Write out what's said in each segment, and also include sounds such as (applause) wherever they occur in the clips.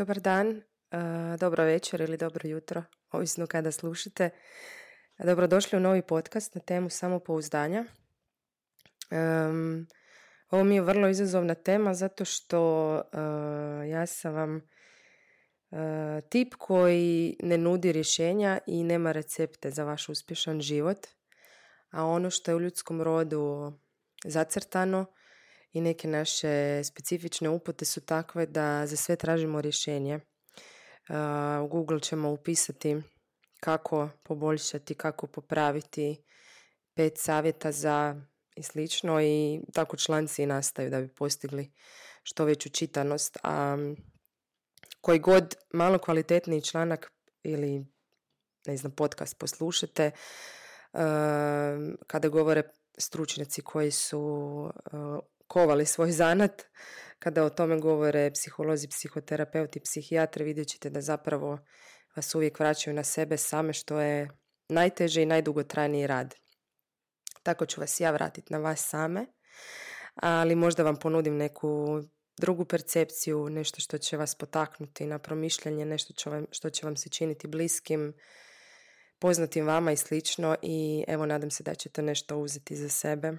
Dobar dan, uh, dobro večer ili dobro jutro, ovisno kada slušate. Dobrodošli u novi podcast na temu samopouzdanja. Um, ovo mi je vrlo izazovna tema zato što uh, ja sam vam uh, tip koji ne nudi rješenja i nema recepte za vaš uspješan život. A ono što je u ljudskom rodu zacrtano i neke naše specifične upute su takve da za sve tražimo rješenje. U Google ćemo upisati kako poboljšati, kako popraviti pet savjeta za i slično i tako članci nastaju da bi postigli što veću čitanost. A koji god malo kvalitetniji članak ili ne znam, podcast poslušate, kada govore stručnjaci koji su kovali svoj zanat. Kada o tome govore psiholozi, psihoterapeuti, psihijatri, vidjet ćete da zapravo vas uvijek vraćaju na sebe same, što je najteže i najdugotrajniji rad. Tako ću vas ja vratiti na vas same, ali možda vam ponudim neku drugu percepciju, nešto što će vas potaknuti na promišljanje, nešto što će vam se činiti bliskim, poznatim vama i slično i evo nadam se da ćete nešto uzeti za sebe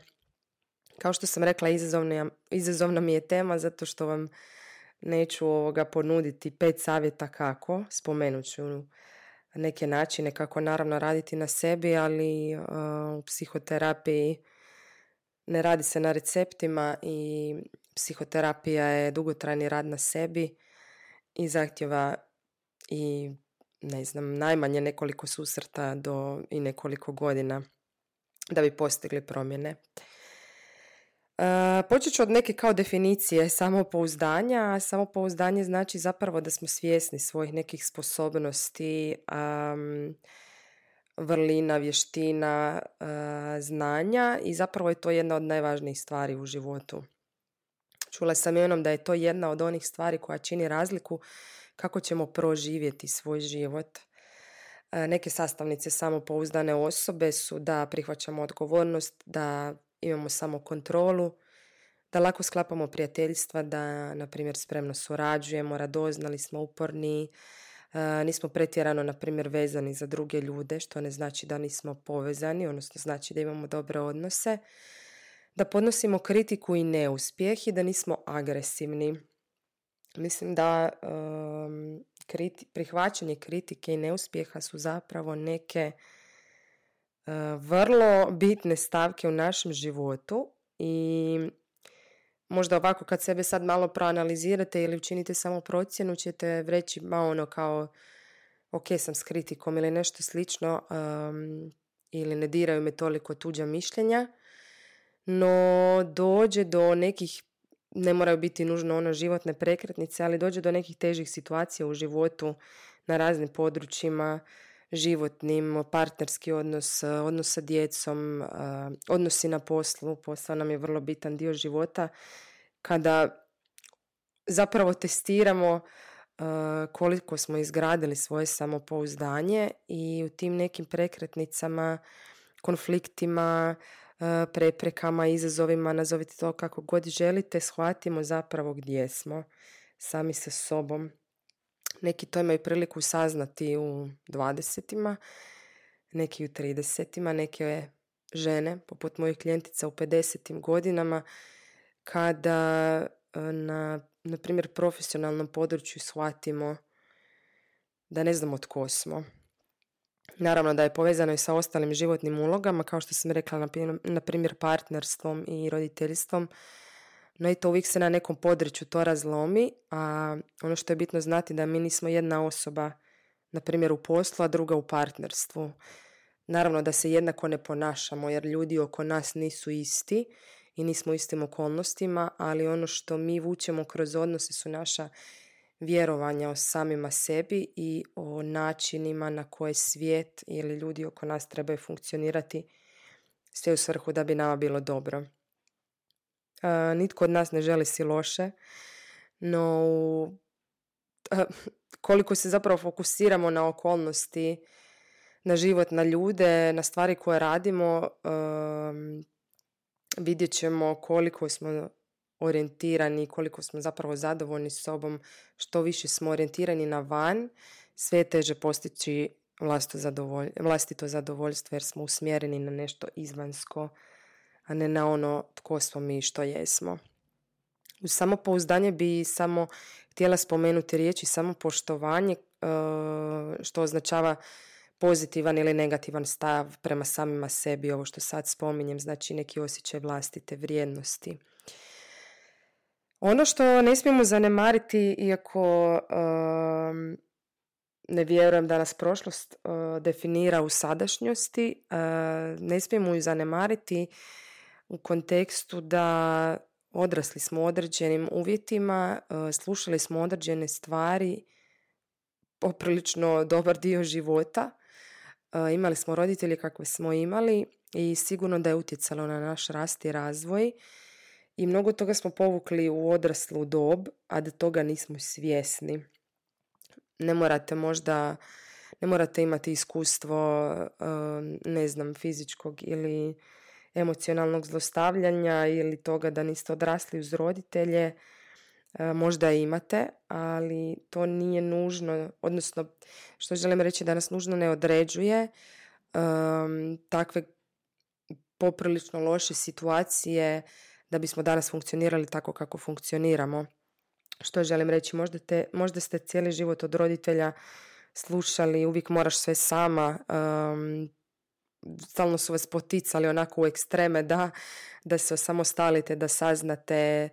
kao što sam rekla, izazovna, izazovna mi je tema zato što vam neću ovoga ponuditi pet savjeta kako, spomenut ću neke načine kako naravno raditi na sebi, ali u psihoterapiji ne radi se na receptima i psihoterapija je dugotrajni rad na sebi i zahtjeva i ne znam, najmanje nekoliko susreta do i nekoliko godina da bi postigli promjene. Uh, počet ću od neke kao definicije samopouzdanja. Samopouzdanje znači zapravo da smo svjesni svojih nekih sposobnosti, um, vrlina, vještina, uh, znanja i zapravo je to jedna od najvažnijih stvari u životu. Čula sam jednom da je to jedna od onih stvari koja čini razliku kako ćemo proživjeti svoj život. Uh, neke sastavnice samopouzdane osobe su da prihvaćamo odgovornost, da imamo samo kontrolu, da lako sklapamo prijateljstva, da, na primjer, spremno surađujemo, radoznali smo, uporni, nismo pretjerano, na primjer, vezani za druge ljude, što ne znači da nismo povezani, odnosno znači da imamo dobre odnose, da podnosimo kritiku i neuspjeh i da nismo agresivni. Mislim da kriti, prihvaćanje kritike i neuspjeha su zapravo neke vrlo bitne stavke u našem životu i možda ovako kad sebe sad malo proanalizirate ili učinite samo procjenu ćete reći malo ono kao ok sam s kritikom ili nešto slično um, ili ne diraju me toliko tuđa mišljenja no dođe do nekih ne moraju biti nužno ono životne prekretnice ali dođe do nekih težih situacija u životu na raznim područjima životnim, partnerski odnos, odnos sa djecom, odnosi na poslu. Posao nam je vrlo bitan dio života. Kada zapravo testiramo koliko smo izgradili svoje samopouzdanje i u tim nekim prekretnicama, konfliktima, preprekama, izazovima, nazovite to kako god želite, shvatimo zapravo gdje smo sami sa sobom neki to imaju priliku saznati u dvadesetima, neki u tridesetima, neke žene, poput mojih klijentica u 50. godinama, kada e, na, na primjer, profesionalnom području shvatimo da ne znamo tko smo. Naravno da je povezano i sa ostalim životnim ulogama, kao što sam rekla, na primjer partnerstvom i roditeljstvom, no i to uvijek se na nekom području to razlomi, a ono što je bitno znati da mi nismo jedna osoba, na primjer u poslu, a druga u partnerstvu. Naravno da se jednako ne ponašamo jer ljudi oko nas nisu isti i nismo u istim okolnostima, ali ono što mi vučemo kroz odnose su naša vjerovanja o samima sebi i o načinima na koje svijet ili ljudi oko nas trebaju funkcionirati sve u svrhu da bi nama bilo dobro. Nitko od nas ne želi si loše, no koliko se zapravo fokusiramo na okolnosti, na život, na ljude, na stvari koje radimo, vidjet ćemo koliko smo orijentirani, koliko smo zapravo zadovoljni s sobom, što više smo orijentirani na van, sve je teže postići vlastito zadovoljstvo jer smo usmjereni na nešto izvansko, a ne na ono tko smo mi i što jesmo. U samopouzdanje bi samo htjela spomenuti riječi samopoštovanje, e, što označava pozitivan ili negativan stav prema samima sebi, ovo što sad spominjem, znači neki osjećaj vlastite vrijednosti. Ono što ne smijemo zanemariti, iako ne vjerujem da nas prošlost uh, definira u sadašnjosti, ne smijemo ju zanemariti u kontekstu da odrasli smo određenim uvjetima, slušali smo određene stvari poprilično dobar dio života imali smo roditelje kakve smo imali i sigurno da je utjecalo na naš rast i razvoj i mnogo toga smo povukli u odraslu dob, a da toga nismo svjesni. Ne morate možda, ne morate imati iskustvo, ne znam, fizičkog ili emocionalnog zlostavljanja ili toga da niste odrasli uz roditelje, E, možda imate, ali to nije nužno, odnosno što želim reći da nas nužno ne određuje um, takve poprilično loše situacije da bismo danas funkcionirali tako kako funkcioniramo. Što želim reći, možda, te, možda ste cijeli život od roditelja slušali, uvijek moraš sve sama, um, stalno su vas poticali onako u ekstreme da, da se osamostalite, da saznate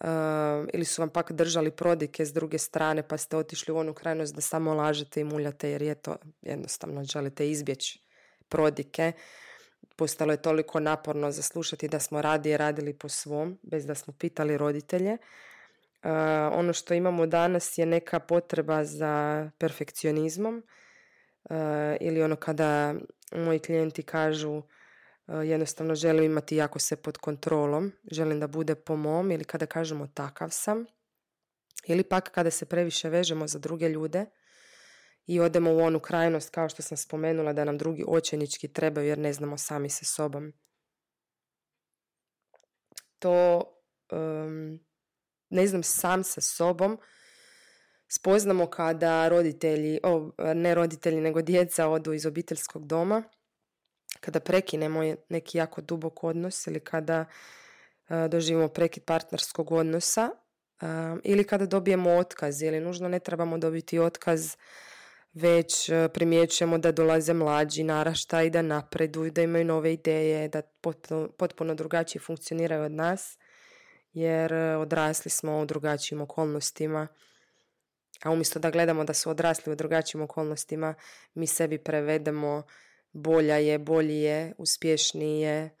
Ehm, ili su vam pak držali prodike s druge strane pa ste otišli u onu krajnost da samo lažete i muljate jer je to jednostavno želite izbjeći prodike. Postalo je toliko naporno za slušati da smo radije radili po svom, bez da smo pitali roditelje. Ehm, ono što imamo danas je neka potreba za perfekcionizmom ili ono kada moji klijenti kažu Eh, jednostavno želim imati jako se pod kontrolom, želim da bude po mom ili kada kažemo takav sam ili pak kada se previše vežemo za druge ljude i odemo u onu krajnost kao što sam spomenula da nam drugi očajnički trebaju jer ne znamo sami sa sobom. To ne znam sam sa sobom spoznamo kada roditelji, o, ne roditelji nego djeca odu iz obiteljskog doma kada prekinemo neki jako dubok odnos ili kada uh, doživimo prekid partnerskog odnosa ili kada dobijemo otkaz ili nužno ne trebamo dobiti otkaz već uh, primjećujemo da dolaze mlađi narašta i da napreduju, da imaju nove ideje, da potpuno, potpuno drugačije funkcioniraju od nas jer odrasli smo u drugačijim okolnostima. A umjesto da gledamo da su odrasli u drugačijim okolnostima, mi sebi prevedemo bolja je, bolji je, uspješniji je,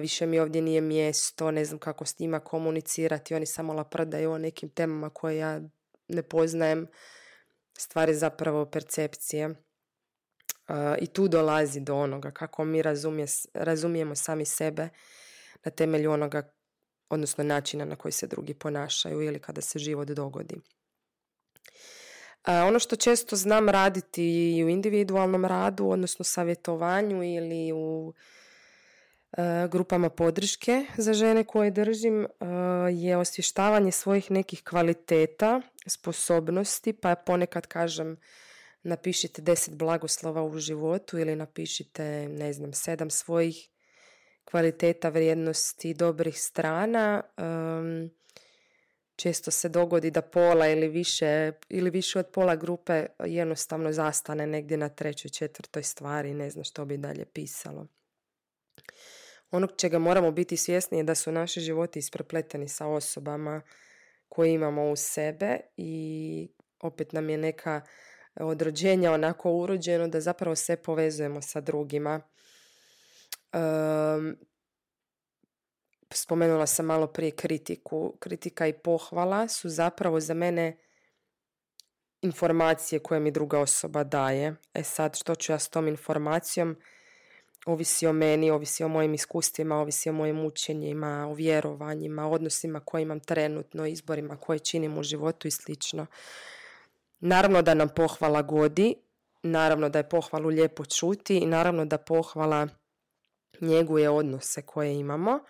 više mi ovdje nije mjesto, ne znam kako s njima komunicirati, oni samo laprdaju o nekim temama koje ja ne poznajem, stvari zapravo percepcije. I tu dolazi do onoga kako mi razumije, razumijemo sami sebe na temelju onoga, odnosno načina na koji se drugi ponašaju ili kada se život dogodi. Ono što često znam raditi i u individualnom radu, odnosno savjetovanju ili u e, grupama podrške za žene koje držim e, je osvještavanje svojih nekih kvaliteta, sposobnosti, pa ponekad kažem napišite deset blagoslova u životu ili napišite, ne znam, sedam svojih kvaliteta, vrijednosti, dobrih strana često se dogodi da pola ili više, ili više od pola grupe jednostavno zastane negdje na trećoj, četvrtoj stvari ne zna što bi dalje pisalo. Onog čega moramo biti svjesni je da su naši životi isprepleteni sa osobama koje imamo u sebe i opet nam je neka odrođenja onako urođeno da zapravo sve povezujemo sa drugima. Um, spomenula sam malo prije kritiku. Kritika i pohvala su zapravo za mene informacije koje mi druga osoba daje. E sad, što ću ja s tom informacijom? Ovisi o meni, ovisi o mojim iskustvima, ovisi o mojim učenjima, o vjerovanjima, odnosima koje imam trenutno, izborima koje činim u životu i slično. Naravno da nam pohvala godi, naravno da je pohvalu lijepo čuti i naravno da pohvala njeguje odnose koje imamo.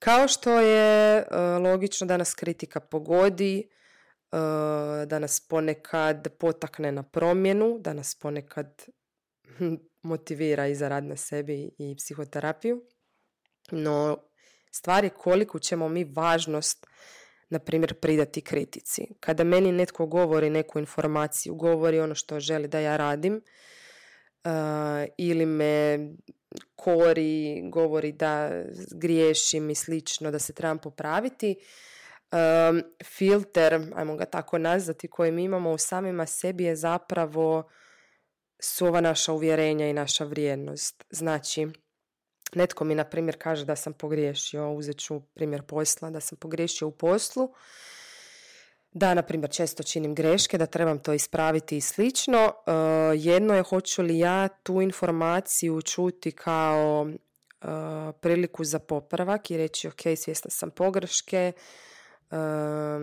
Kao što je e, logično da nas kritika pogodi, e, da nas ponekad potakne na promjenu, da nas ponekad (laughs) motivira i za rad na sebi i psihoterapiju. No, stvar je koliko ćemo mi važnost na primjer pridati kritici. Kada meni netko govori neku informaciju, govori ono što želi da ja radim uh, ili me kori, govori da griješim i slično, da se trebam popraviti, um, filter, ajmo ga tako nazvati, koji mi imamo u samima sebi je zapravo su ova naša uvjerenja i naša vrijednost. Znači, netko mi na primjer kaže da sam pogriješio, uzet ću primjer posla, da sam pogriješio u poslu, da na primjer često činim greške, da trebam to ispraviti i slično. E, jedno je hoću li ja tu informaciju čuti kao e, priliku za popravak i reći ok, svjesna sam pogreške, e,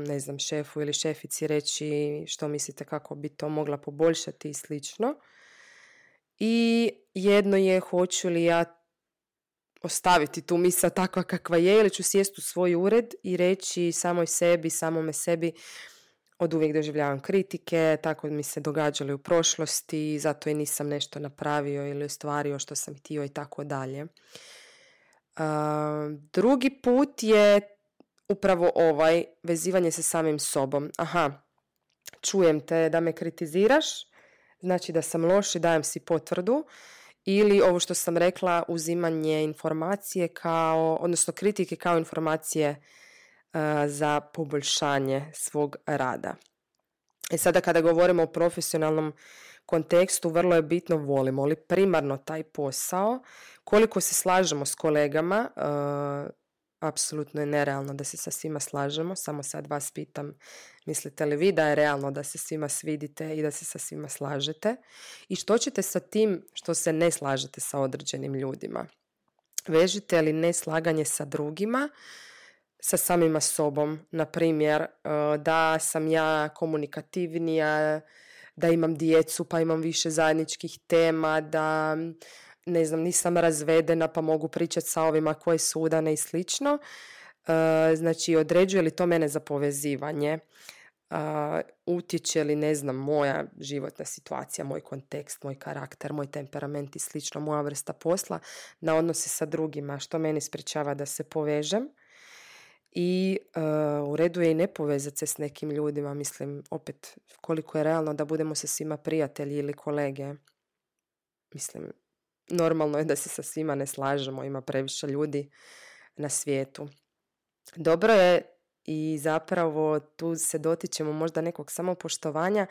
ne znam, šefu ili šefici reći što mislite kako bi to mogla poboljšati i slično. I jedno je hoću li ja ostaviti tu misa takva kakva je ili ću sjest u svoj ured i reći samoj sebi, samome sebi od uvijek doživljavam kritike, tako mi se događali u prošlosti, zato i nisam nešto napravio ili ostvario što sam htio i tako dalje. Drugi put je upravo ovaj, vezivanje sa samim sobom. Aha, čujem te da me kritiziraš, znači da sam loš i dajem si potvrdu ili ovo što sam rekla uzimanje informacije kao odnosno kritike kao informacije uh, za poboljšanje svog rada. I sada kada govorimo o profesionalnom kontekstu vrlo je bitno volimo li primarno taj posao, koliko se slažemo s kolegama, uh, apsolutno je nerealno da se sa svima slažemo, samo sad vas pitam mislite li vi da je realno da se svima svidite i da se sa svima slažete? I što ćete sa tim što se ne slažete sa određenim ljudima. Vežite li neslaganje sa drugima, sa samima sobom, na primjer e, da sam ja komunikativnija, da imam djecu pa imam više zajedničkih tema, da ne znam, nisam razvedena pa mogu pričati sa ovima koje su udane i slično. E, znači, određuje li to mene za povezivanje? Uh, utječe li, ne znam, moja životna situacija, moj kontekst, moj karakter, moj temperament i slično, moja vrsta posla na odnose sa drugima, što meni sprečava da se povežem. I uh, u redu je i ne povezati se s nekim ljudima, mislim, opet, koliko je realno da budemo se svima prijatelji ili kolege. Mislim, normalno je da se sa svima ne slažemo, ima previše ljudi na svijetu. Dobro je i zapravo tu se dotičemo možda nekog samopoštovanja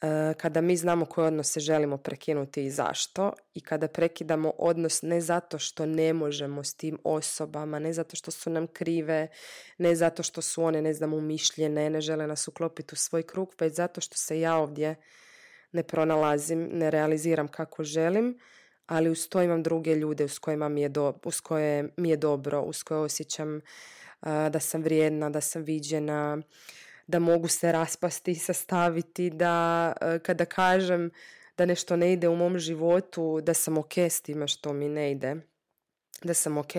e, kada mi znamo koje odnose želimo prekinuti i zašto i kada prekidamo odnos ne zato što ne možemo s tim osobama, ne zato što su nam krive, ne zato što su one, ne znam, umišljene, ne žele nas uklopiti u svoj krug, već zato što se ja ovdje ne pronalazim, ne realiziram kako želim, ali uz to imam druge ljude uz, kojima mi je do, uz koje mi je dobro, uz koje osjećam da sam vrijedna, da sam viđena, da mogu se raspasti i sastaviti, da kada kažem da nešto ne ide u mom životu, da sam ok s time što mi ne ide. Da sam ok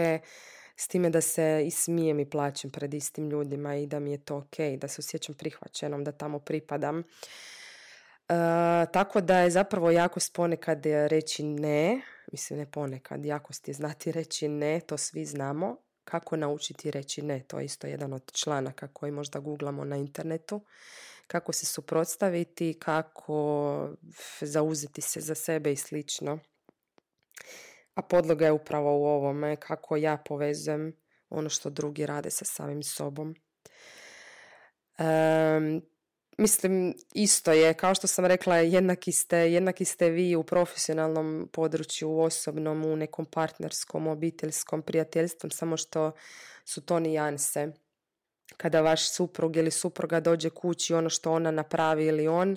s time da se i smijem i plaćem pred istim ljudima i da mi je to ok, da se osjećam prihvaćenom, da tamo pripadam. Tako da je zapravo jako ponekad reći ne, mislim ne ponekad, jakost je znati (laughs) reći ne, to svi znamo, kako naučiti reći ne, to je isto jedan od članaka koji možda googlamo na internetu. Kako se suprotstaviti, kako zauzeti se za sebe i slično. A podloga je upravo u ovome kako ja povezujem ono što drugi rade sa samim sobom. Mislim, isto je, kao što sam rekla, jednaki ste, jednaki ste vi u profesionalnom području, u osobnom, u nekom partnerskom, obiteljskom, prijateljstvom, samo što su to nijanse. kada vaš suprug ili supruga dođe kući ono što ona napravi ili on,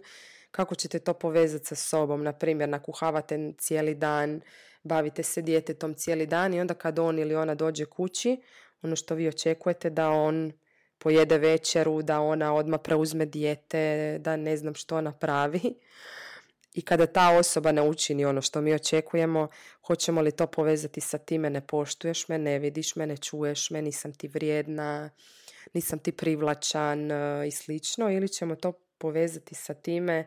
kako ćete to povezati sa sobom. Na primjer, nakuhavate cijeli dan, bavite se djetetom cijeli dan i onda kad on ili ona dođe kući, ono što vi očekujete da on pojede večeru, da ona odmah preuzme dijete, da ne znam što napravi. I kada ta osoba ne učini ono što mi očekujemo, hoćemo li to povezati sa time ne poštuješ me, ne vidiš me, ne čuješ me, nisam ti vrijedna, nisam ti privlačan e, i slično ili ćemo to povezati sa time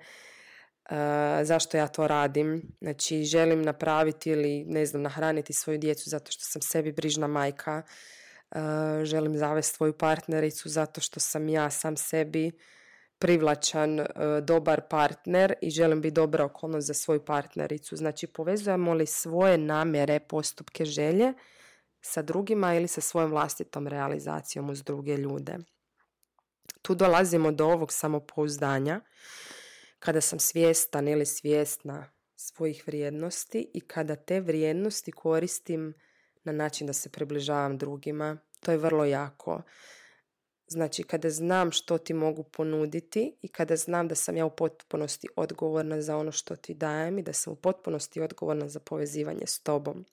uh, zašto ja to radim. Znači želim napraviti ili ne znam nahraniti svoju djecu zato što sam sebi brižna majka. Uh, želim zavesti svoju partnericu zato što sam ja sam sebi privlačan, uh, dobar partner i želim biti dobra okolnost za svoju partnericu. Znači povezujemo li svoje namjere, postupke, želje sa drugima ili sa svojom vlastitom realizacijom uz druge ljude. Tu dolazimo do ovog samopouzdanja kada sam svjestan ili svjesna svojih vrijednosti i kada te vrijednosti koristim na način da se približavam drugima. To je vrlo jako. Znači, kada znam što ti mogu ponuditi i kada znam da sam ja u potpunosti odgovorna za ono što ti dajem i da sam u potpunosti odgovorna za povezivanje s tobom.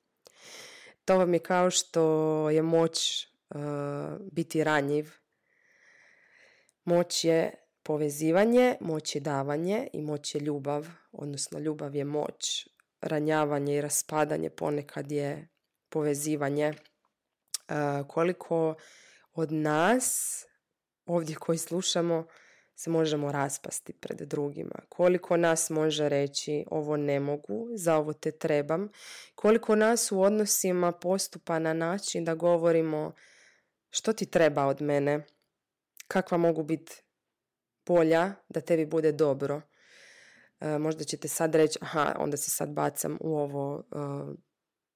To vam je kao što je moć uh, biti ranjiv. Moć je povezivanje, moć je davanje i moć je ljubav, odnosno ljubav je moć. Ranjavanje i raspadanje ponekad je povezivanje. Koliko od nas ovdje koji slušamo se možemo raspasti pred drugima. Koliko nas može reći ovo ne mogu, za ovo te trebam. Koliko nas u odnosima postupa na način da govorimo što ti treba od mene, kakva mogu biti polja da tebi bude dobro. E, možda ćete sad reći, aha, onda se sad bacam u ovo e,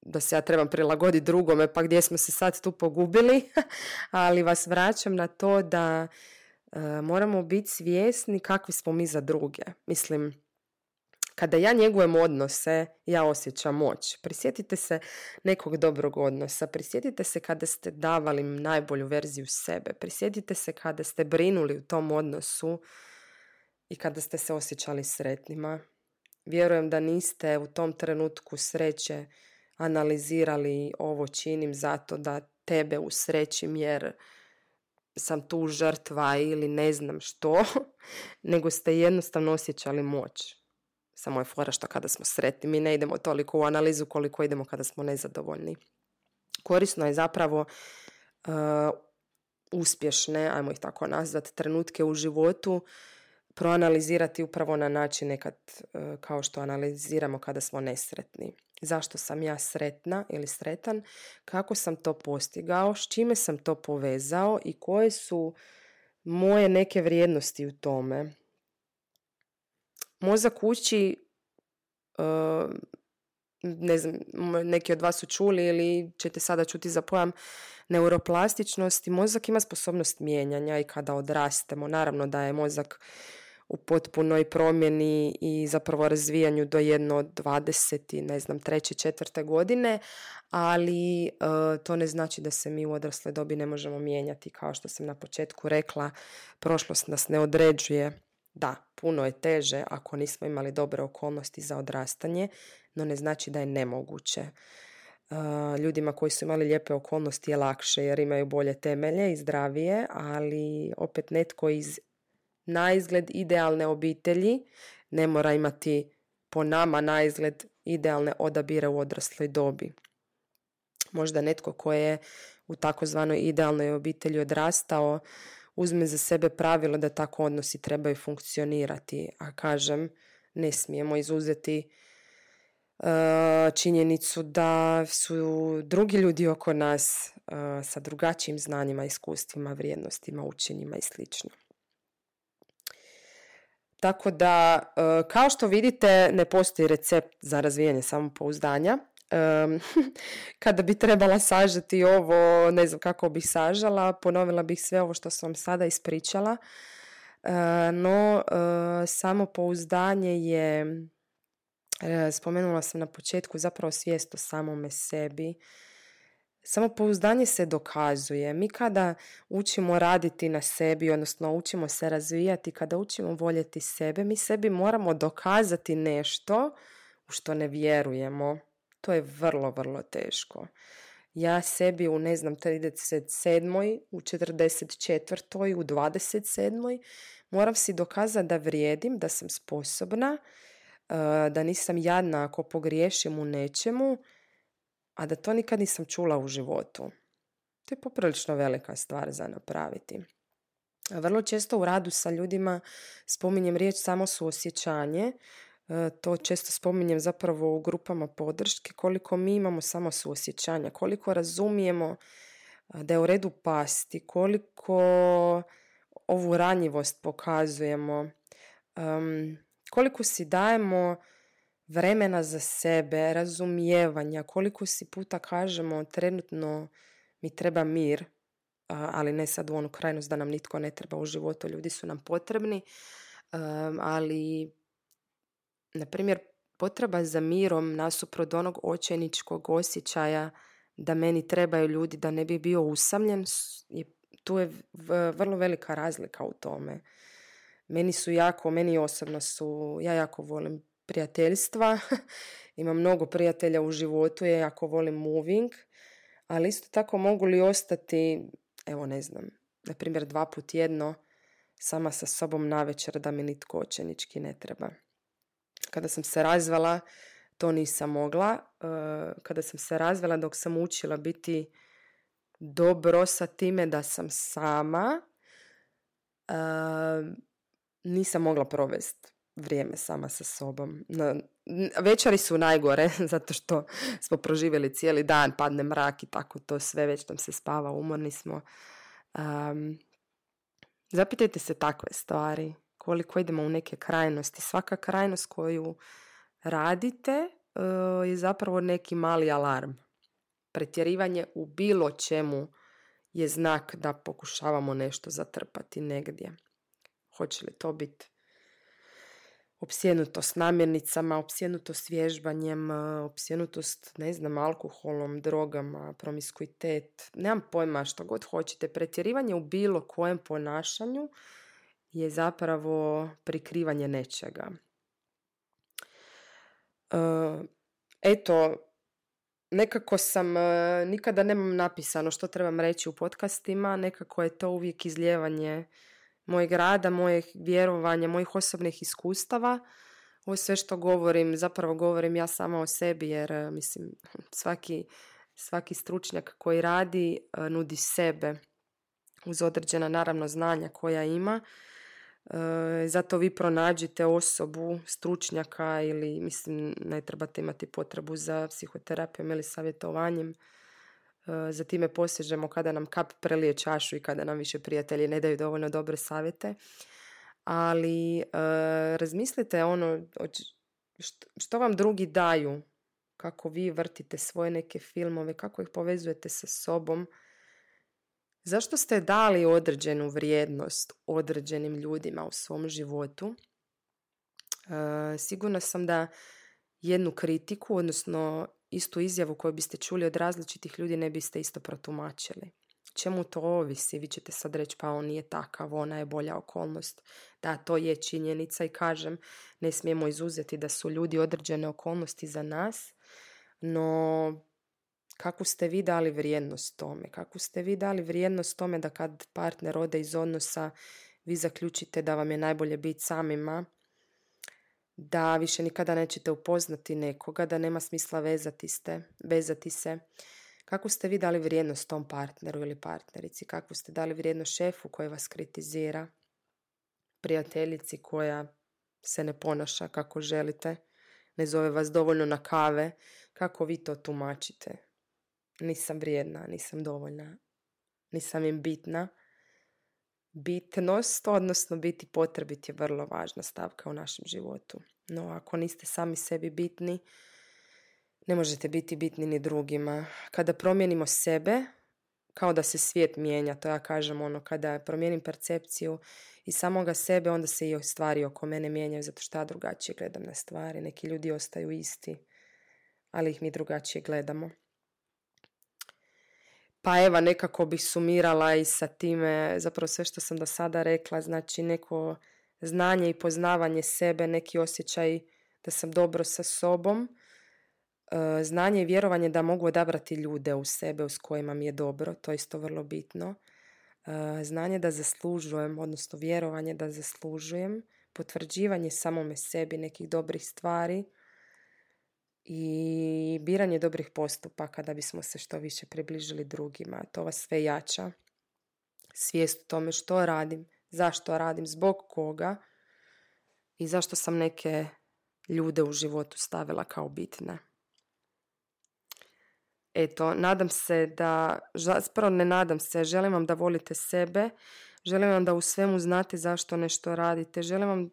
da se ja trebam prilagoditi drugome, pa gdje smo se sad tu pogubili, (laughs) ali vas vraćam na to da e, moramo biti svjesni kakvi smo mi za druge. Mislim, kada ja njegujem odnose, ja osjećam moć. Prisjetite se nekog dobrog odnosa, prisjetite se kada ste davali najbolju verziju sebe, prisjetite se kada ste brinuli u tom odnosu i kada ste se osjećali sretnima. Vjerujem da niste u tom trenutku sreće analizirali ovo činim zato da tebe usrećim jer sam tu žrtva ili ne znam što, (laughs) nego ste jednostavno osjećali moć. Samo je fora što kada smo sretni, mi ne idemo toliko u analizu koliko idemo kada smo nezadovoljni. Korisno je zapravo uh, uspješne, ajmo ih tako nazvat, trenutke u životu proanalizirati upravo na način nekad uh, kao što analiziramo kada smo nesretni zašto sam ja sretna ili sretan, kako sam to postigao, s čime sam to povezao i koje su moje neke vrijednosti u tome. Mozak uči, uh, ne znam, neki od vas su čuli ili ćete sada čuti za pojam neuroplastičnosti. Mozak ima sposobnost mijenjanja i kada odrastemo, naravno da je mozak u potpunoj promjeni i zapravo razvijanju do jedno 20. ne znam, treće, četvrte godine, ali e, to ne znači da se mi u odrasle dobi ne možemo mijenjati. Kao što sam na početku rekla, prošlost nas ne određuje. Da, puno je teže ako nismo imali dobre okolnosti za odrastanje, no ne znači da je nemoguće. Uh, ljudima koji su imali lijepe okolnosti je lakše jer imaju bolje temelje i zdravije, ali opet netko iz na izgled idealne obitelji ne mora imati po nama na izgled idealne odabire u odrasloj dobi. Možda netko ko je u takozvanoj idealnoj obitelji odrastao uzme za sebe pravilo da tako odnosi trebaju funkcionirati, a kažem ne smijemo izuzeti uh, činjenicu da su drugi ljudi oko nas uh, sa drugačijim znanjima, iskustvima, vrijednostima, učenjima i slično. Tako da, e, kao što vidite, ne postoji recept za razvijanje samopouzdanja. (laughs) Kada bi trebala sažeti ovo, ne znam kako bih sažala, ponovila bih sve ovo što sam sada ispričala. E, no, e, samopouzdanje je, spomenula sam na početku, zapravo svijest o samome sebi, Samopouzdanje se dokazuje. Mi kada učimo raditi na sebi, odnosno učimo se razvijati, kada učimo voljeti sebe, mi sebi moramo dokazati nešto u što ne vjerujemo. To je vrlo, vrlo teško. Ja sebi u, ne znam, 37. u 44. u 27. moram si dokazati da vrijedim, da sam sposobna, eh, da nisam jadna ako pogriješim u nečemu, a da to nikad nisam čula u životu. To je poprilično velika stvar za napraviti. Vrlo često u radu sa ljudima spominjem riječ samo suosjećanje. E, to često spominjem zapravo u grupama podrške, koliko mi imamo samo suosjećanja, koliko razumijemo da je u redu pasti, koliko ovu ranjivost pokazujemo, koliko si dajemo vremena za sebe, razumijevanja, koliko si puta kažemo trenutno mi treba mir, ali ne sad u onu krajnost da nam nitko ne treba u životu, ljudi su nam potrebni, ali na primjer potreba za mirom nasuprot onog očajničkog osjećaja da meni trebaju ljudi da ne bi bio usamljen, tu je vrlo velika razlika u tome. Meni su jako, meni osobno su, ja jako volim prijateljstva. (laughs) Imam mnogo prijatelja u životu, ja jako volim moving, ali isto tako mogu li ostati, evo ne znam, na primjer dva put jedno sama sa sobom na večer da mi nitko očenički ne treba. Kada sam se razvela, to nisam mogla. Eh, kada sam se razvela dok sam učila biti dobro sa time da sam sama, eh, nisam mogla provesti vrijeme sama sa sobom. Večeri su najgore (laughs) zato što smo proživjeli cijeli dan, padne mrak i tako to sve, već nam se spava, umorni smo. Um, zapitajte se takve stvari, koliko idemo u neke krajnosti. Svaka krajnost koju radite uh, je zapravo neki mali alarm. Pretjerivanje u bilo čemu je znak da pokušavamo nešto zatrpati negdje. Hoće li to biti opsjenutost namirnicama, opsjenutost vježbanjem, opsjenutost, ne znam, alkoholom, drogama, promiskuitet, nemam pojma što god hoćete. Pretjerivanje u bilo kojem ponašanju je zapravo prikrivanje nečega. E, eto, nekako sam, e, nikada nemam napisano što trebam reći u podcastima, nekako je to uvijek izljevanje mojeg rada, mojeg vjerovanja, mojih osobnih iskustava. Ovo sve što govorim, zapravo govorim ja sama o sebi jer e, mislim (laughs) svaki, svaki stručnjak koji radi e, nudi sebe uz određena naravno znanja koja ima. E, zato vi pronađite osobu, stručnjaka ili mislim ne trebate imati potrebu za psihoterapijom ili savjetovanjem za time posežemo kada nam kap prelije čašu i kada nam više prijatelji ne daju dovoljno dobre savjete. Ali e, razmislite ono što vam drugi daju, kako vi vrtite svoje neke filmove, kako ih povezujete sa sobom. Zašto ste dali određenu vrijednost određenim ljudima u svom životu? E, sigurna sam da jednu kritiku, odnosno istu izjavu koju biste čuli od različitih ljudi ne biste isto protumačili. Čemu to ovisi? Vi ćete sad reći pa on nije takav, ona je bolja okolnost. Da, to je činjenica i kažem, ne smijemo izuzeti da su ljudi određene okolnosti za nas, no kako ste vi dali vrijednost tome? Kako ste vi dali vrijednost tome da kad partner ode iz odnosa vi zaključite da vam je najbolje biti samima, da više nikada nećete upoznati nekoga, da nema smisla vezati, ste, vezati se. Kako ste vi dali vrijednost tom partneru ili partnerici? Kako ste dali vrijednost šefu koji vas kritizira? Prijateljici koja se ne ponaša kako želite? Ne zove vas dovoljno na kave? Kako vi to tumačite? Nisam vrijedna, nisam dovoljna, nisam im bitna bitnost, odnosno biti potrebit je vrlo važna stavka u našem životu. No, ako niste sami sebi bitni, ne možete biti bitni ni drugima. Kada promijenimo sebe, kao da se svijet mijenja, to ja kažem ono, kada promijenim percepciju i samoga sebe, onda se i stvari oko mene mijenjaju, zato što ja drugačije gledam na stvari. Neki ljudi ostaju isti, ali ih mi drugačije gledamo. Pa evo, nekako bih sumirala i sa time, zapravo sve što sam do sada rekla, znači neko znanje i poznavanje sebe, neki osjećaj da sam dobro sa sobom, e, znanje i vjerovanje da mogu odabrati ljude u sebe s kojima mi je dobro, to je isto vrlo bitno. E, znanje da zaslužujem, odnosno vjerovanje da zaslužujem, potvrđivanje samome sebi nekih dobrih stvari i biranje dobrih postupaka da bismo se što više približili drugima. To vas sve jača. Svijest o tome što radim, zašto radim, zbog koga i zašto sam neke ljude u životu stavila kao bitne. Eto, nadam se da, zapravo ne nadam se, želim vam da volite sebe, želim vam da u svemu znate zašto nešto radite, želim vam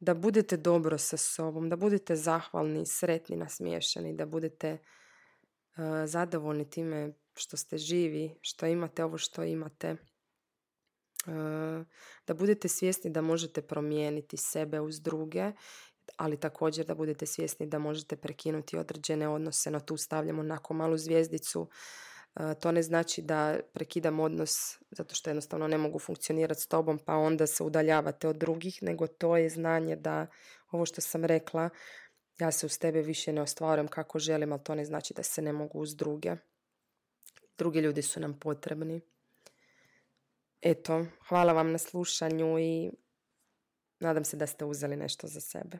da budete dobro sa sobom, da budete zahvalni, sretni, nasmiješeni, da budete uh, zadovoljni time što ste živi, što imate ovo što imate. Uh, da budete svjesni da možete promijeniti sebe uz druge, ali također da budete svjesni da možete prekinuti određene odnose, no tu stavljamo onako malu zvijezdicu to ne znači da prekidam odnos zato što jednostavno ne mogu funkcionirati s tobom pa onda se udaljavate od drugih, nego to je znanje da ovo što sam rekla, ja se uz tebe više ne ostvarujem kako želim, ali to ne znači da se ne mogu uz druge. Drugi ljudi su nam potrebni. Eto, hvala vam na slušanju i nadam se da ste uzeli nešto za sebe.